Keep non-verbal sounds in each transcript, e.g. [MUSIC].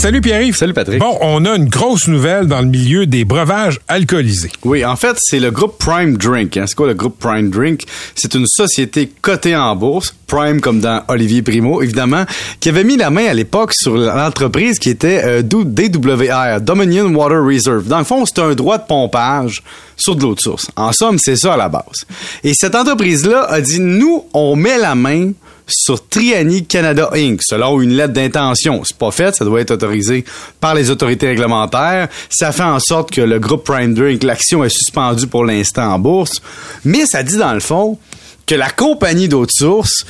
Salut Pierre-Yves. Salut Patrick. Bon, on a une grosse nouvelle dans le milieu des breuvages alcoolisés. Oui, en fait, c'est le groupe Prime Drink. Hein. C'est quoi le groupe Prime Drink? C'est une société cotée en bourse, Prime comme dans Olivier Primo, évidemment, qui avait mis la main à l'époque sur l'entreprise qui était euh, DWR, Dominion Water Reserve. Dans le fond, c'est un droit de pompage sur de l'eau de source. En somme, c'est ça à la base. Et cette entreprise-là a dit, nous, on met la main sur Triani Canada Inc. selon une lettre d'intention. C'est pas fait, ça doit être autorisé par les autorités réglementaires. Ça fait en sorte que le groupe Prime Drink, l'action est suspendue pour l'instant en bourse. Mais ça dit dans le fond que la compagnie d'eau de source,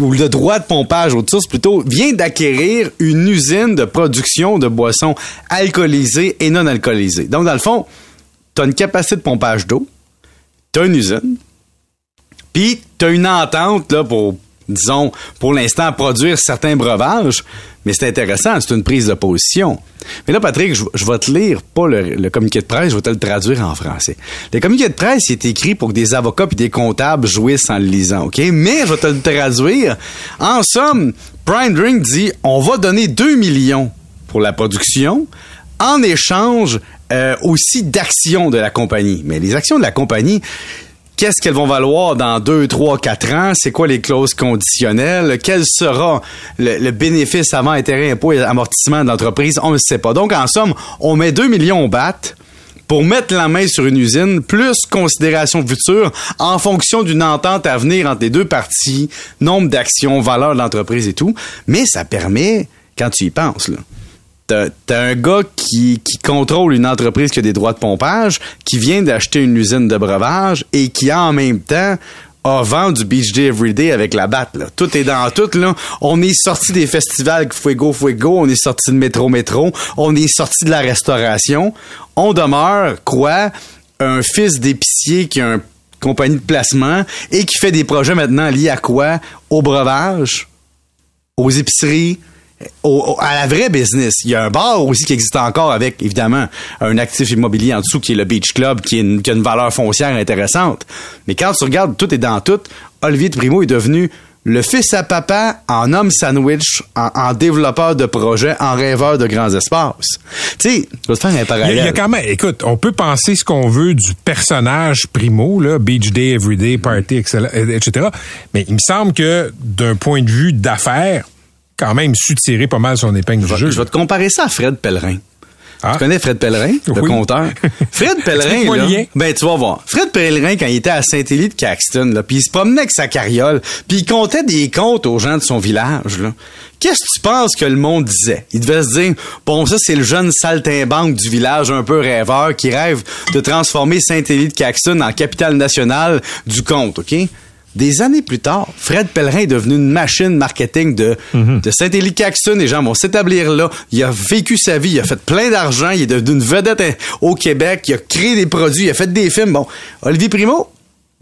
ou le droit de pompage d'eau de source plutôt, vient d'acquérir une usine de production de boissons alcoolisées et non alcoolisées. Donc, dans le fond, tu as une capacité de pompage d'eau, tu as une usine, puis tu as une entente pour disons, pour l'instant, produire certains breuvages. Mais c'est intéressant, c'est une prise de position. Mais là, Patrick, je, vais te lire pas le, communiqué de presse, je vais te le traduire en français. Le communiqué de presse est écrit pour que des avocats et des comptables jouissent en le lisant, OK? Mais je vais te le traduire. En somme, Prime Drink dit on va donner 2 millions pour la production en échange euh, aussi d'actions de la compagnie. Mais les actions de la compagnie, Qu'est-ce qu'elles vont valoir dans 2, 3, 4 ans? C'est quoi les clauses conditionnelles? Quel sera le, bénéfice avant intérêt, impôt et amortissement de l'entreprise? On ne sait pas. Donc, en somme, on met 2 millions au bat pour mettre la main sur une usine, plus considération future en fonction d'une entente à venir entre les deux parties, nombre d'actions, valeur de l'entreprise et tout. Mais ça permet, quand tu y penses, là, t'as un gars qui, contrôle une entreprise qui a des droits de pompage, qui vient d'acheter une usine de breuvage et qui en même temps a vendu du Beach Day Everyday avec la batte. Tout est dans tout. Là. On est sorti des festivals Fuego Fuego, on est sorti de Métro Métro, on est sorti de la restauration. On demeure, quoi, un fils d'épicier qui a une compagnie de placement et qui fait des projets maintenant liés à quoi? Au breuvage, aux épiceries, à la vraie business. Il y a un bar aussi qui existe encore avec, évidemment, un actif immobilier en dessous qui est le Beach Club, qui, a une valeur foncière intéressante. Mais quand tu regardes tout est dans tout, Olivier Primo est devenu le fils à papa en homme sandwich, en, développeur de projets, en rêveur de grands espaces. Tu sais, je vais te faire un parallèle. Il y, a, quand même, écoute, on peut penser ce qu'on veut du personnage Primo, là, Beach Day, Everyday, Party, etc. Mais il me semble que d'un point de vue d'affaires, quand même su tirer pas mal son épingle du jeu. Je vais te comparer ça à Fred Pellerin. Ah. Tu connais Fred Pellerin, le compteur? [LAUGHS] Fred Pellerin, là, ben tu vas voir. Fred Pellerin, quand il était à Saint-Élie de Caxton, là, puis il se promenait avec sa carriole, puis il comptait des comptes aux gens de son village. Là. Qu'est-ce que tu penses que le monde disait? Il devait se dire, bon, ça, c'est le jeune saltimbanque du village un peu rêveur qui rêve de transformer Saint-Élie de Caxton en capitale nationale du compte, OK? Des années plus tard, Fred Pellerin est devenu une machine marketing de, mhm. de Saint-Élie Caxton. Les gens vont s'établir là. Il a vécu sa vie. Il a fait plein d'argent. Il est devenu une vedette au Québec. Il a créé des produits. Il a fait des films. Bon, Olivier Primo,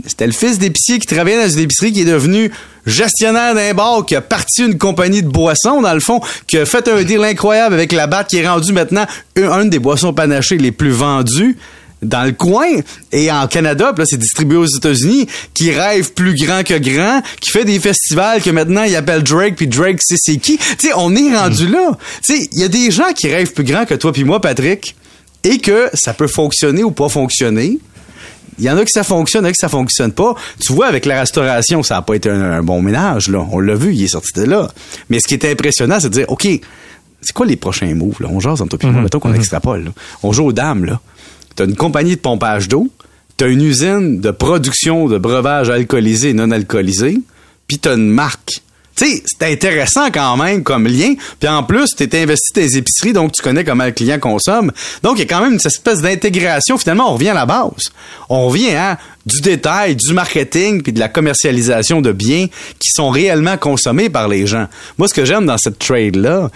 c'était le fils d'épicier qui travaillait dans une épicerie qui est devenu gestionnaire d'un bar, qui a parti une compagnie de boissons, dans le fond, qui a fait un deal incroyable avec la batte, qui est rendu maintenant une des boissons panachées les plus vendues dans le coin et en Canada, là c'est distribué aux États-Unis, qui rêve plus grand que grand, qui fait des festivals que maintenant il appelle Drake puis Drake c'est c'est qui. Tu sais, on est rendu hmm. là. Tu sais, il y a des gens qui rêvent plus grand que toi puis moi Patrick et que ça peut fonctionner ou pas fonctionner. Il y en a qui ça fonctionne, il y en a qui ça fonctionne pas. Tu vois, avec la restauration, ça a pas été un, bon ménage, là. On l'a vu, il est sorti de là. Mais ce qui était impressionnant, c'est de dire, OK, c'est quoi les prochains moves, là? On jase entre toi et moi, hmm. mettons qu'on hmm. extrapole, là. On joue aux dames, là tu as une compagnie de pompage d'eau, tu as une usine de production de breuvages alcoolisés et non alcoolisés, puis tu as une marque. Tu sais, c'est intéressant quand même comme lien. Puis en plus, tu es investi dans les épiceries, donc tu connais comment le client consomme. Donc, il y a quand même une espèce d'intégration. Finalement, on revient à la base. On revient à du détail, du marketing, puis de la commercialisation de biens qui sont réellement consommés par les gens. Moi, ce que j'aime dans cette trade-là,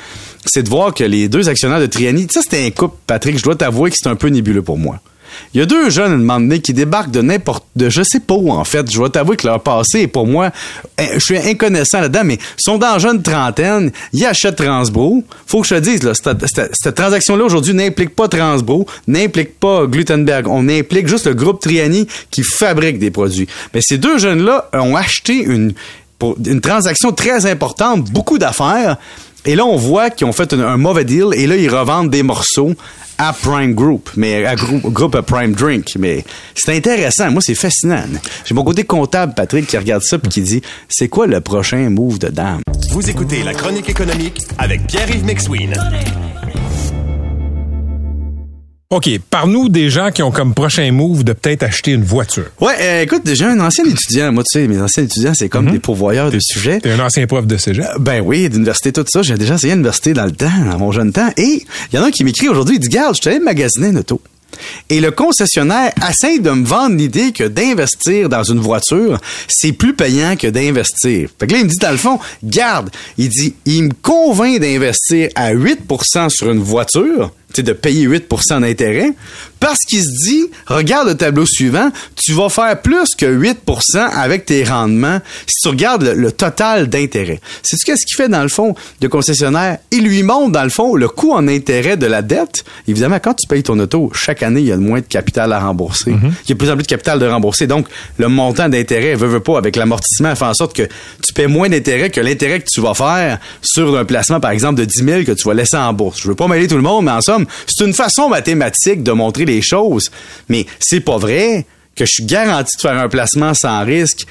c'est de voir que les deux actionnaires de Triani, ça c'était un couple, Patrick, je dois t'avouer que c'est un peu nébuleux pour moi. Il y a deux jeunes, à un moment donné, qui débarquent de n'importe, de je sais pas où, en fait. Je vais t'avouer que leur passé est pour moi, eh, je suis inconnaissant là-dedans, mais ils sont dans la jeune trentaine, ils achètent Transbro. Faut que je te dise, là, cette, transaction-là aujourd'hui n'implique pas Transbro, n'implique pas Glutenberg. On implique juste le groupe Triani qui fabrique des produits. Mais ces deux jeunes-là ont acheté une transaction très importante, beaucoup d'affaires. Et là, on voit qu'ils ont fait un, mauvais deal et là, ils revendent des morceaux à Prime Group, mais à groupe, à Prime Drink. Mais c'est intéressant. Moi, c'est fascinant. J'ai mon côté comptable, Patrick, qui regarde ça puis qui dit c'est quoi le prochain move de dame? Vous écoutez La Chronique économique avec Pierre-Yves McSween. OK, parle-nous des gens qui ont comme prochain move de peut-être acheter une voiture. Ouais, euh, écoute, j'ai un ancien étudiant. Moi, tu sais, mes anciens étudiants, c'est comme des pourvoyeurs de sujets. T'es un ancien prof de cégep. Euh, Ben oui, d'université, tout ça. J'ai déjà essayé l'université dans le temps, dans mon jeune temps. Et il y en a un qui m'écrit aujourd'hui, il dit, garde, je suis allé magasiner une auto. Et le concessionnaire essaie de me vendre l'idée que d'investir dans une voiture, c'est plus payant que d'investir. Fait que là, il me dit, dans le fond, garde, il dit, il me convainc d'investir à 8% sur une voiture, de payer 8% d'intérêt, parce qu'il se dit, regarde le tableau suivant, tu vas faire plus que 8% avec tes rendements si tu regardes le, le total d'intérêt. C'est-tu qu'est-ce qu'il fait dans le fond de concessionnaire? Il lui montre dans le fond le coût en intérêt de la dette. Évidemment, quand tu payes ton auto, chaque année, il y a moins de capital à rembourser. Il y a de plus en plus de capital de rembourser. Donc, le montant d'intérêt, veut, veut pas, avec l'amortissement, fait en sorte que tu paies moins d'intérêt que l'intérêt que tu vas faire sur un placement, par exemple, de 10 000 que tu vas laisser en bourse. Je veux pas mêler tout le monde, mais en somme, c'est une façon mathématique de montrer les choses. Mais c'est pas vrai que je suis garanti de faire un placement sans risque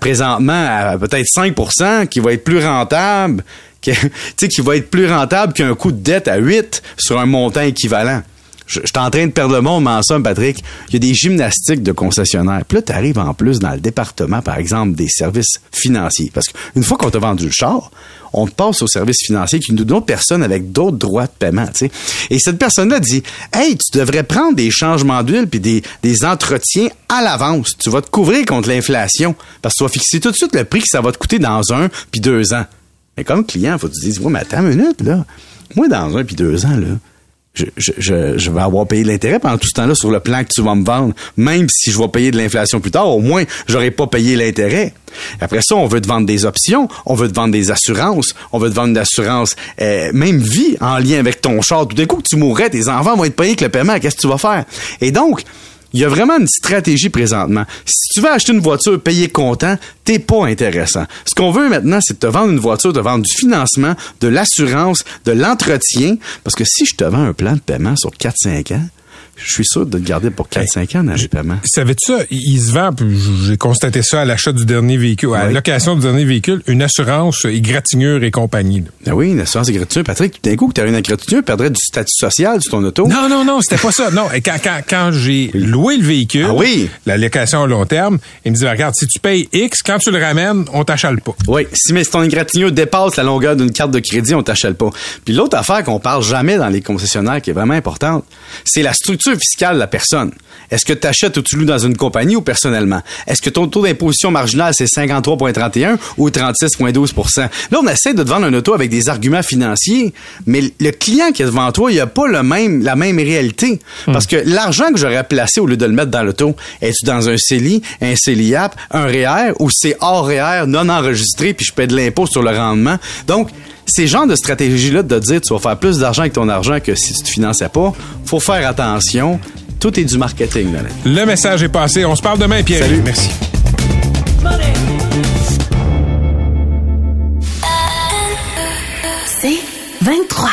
présentement à peut-être 5% qui va être plus rentable que, [LAUGHS] qui va être plus rentable qu'un coût de dette à 8 sur un montant équivalent. Je, suis en train de perdre le monde, mais en somme, Patrick, il y a des gymnastiques de concessionnaires. Puis là, tu arrives en plus dans le département, par exemple, des services financiers. Parce qu'une fois qu'on t'a vendu le char, on te passe aux services financiers qui nous donnent personne avec d'autres droits de paiement. Et cette personne-là dit Hey, tu devrais prendre des changements d'huile puis des, des entretiens à l'avance. Tu vas te couvrir contre l'inflation. Parce que tu vas fixer tout de suite le prix que ça va te coûter dans un puis deux ans. Mais comme client, faut que tu te dises Ouais, mais attends une minute, là. Moi, dans un puis deux ans, là je, je, je, vais avoir payé l'intérêt pendant tout ce temps-là sur le plan que tu vas me vendre. Même si je vais payer de l'inflation plus tard, au moins, j'aurai pas payé l'intérêt. Après ça, on veut te vendre des options, on veut te vendre des assurances, on veut te vendre d'assurance, euh, même vie en lien avec ton char. Tout d'un coup tu mourrais, tes enfants vont être payés avec le paiement. Qu'est-ce que tu vas faire? Et donc, il y a vraiment une stratégie présentement. Si tu veux acheter une voiture payée comptant, t'es pas intéressant. Ce qu'on veut maintenant, c'est de te vendre une voiture, de vendre du financement, de l'assurance, de l'entretien. Parce que si je te vends un plan de paiement sur 4-5 ans, je suis sûr de te garder pour 4-5 ans dans. Savais-tu ça? Il se vend, puis j'ai constaté ça à l'achat du dernier véhicule, à la Oui. location du dernier véhicule, une assurance égratignure et compagnie. Ben oui, une assurance égratignure. Patrick, tout d'un coup, que tu as une égratignure, tu perdrais du statut social sur ton auto. Non, non, non, c'était pas ça. Non, et quand, quand, quand j'ai loué le véhicule, Ah oui? la location à long terme, il me dit, regarde, si tu payes X, quand tu le ramènes, on t'achale pas. Oui, si mais si ton égratignure dépasse la longueur d'une carte de crédit, on t'achète pas. Puis l'autre affaire qu'on parle jamais dans les concessionnaires qui est vraiment importante, c'est la structure fiscale de la personne. Est-ce que tu achètes ou tu loues dans une compagnie ou personnellement? Est-ce que ton taux d'imposition marginal c'est 53.31 ou 36.12% Là, on essaie de te vendre un auto avec des arguments financiers, mais le client qui est devant toi, il a pas le même la même réalité parce que l'argent que j'aurais placé au lieu de le mettre dans l'auto, est-tu dans un CELI, un CELIAP, un REER ou c'est hors REER non enregistré puis je paie de l'impôt sur le rendement? Donc ces genres de stratégies-là de dire tu vas faire plus d'argent avec ton argent que si tu te finançais pas, faut faire attention. Tout est du marketing. Là. Le message est passé. On se parle demain, Pierre. Salut. Merci. C'est 23.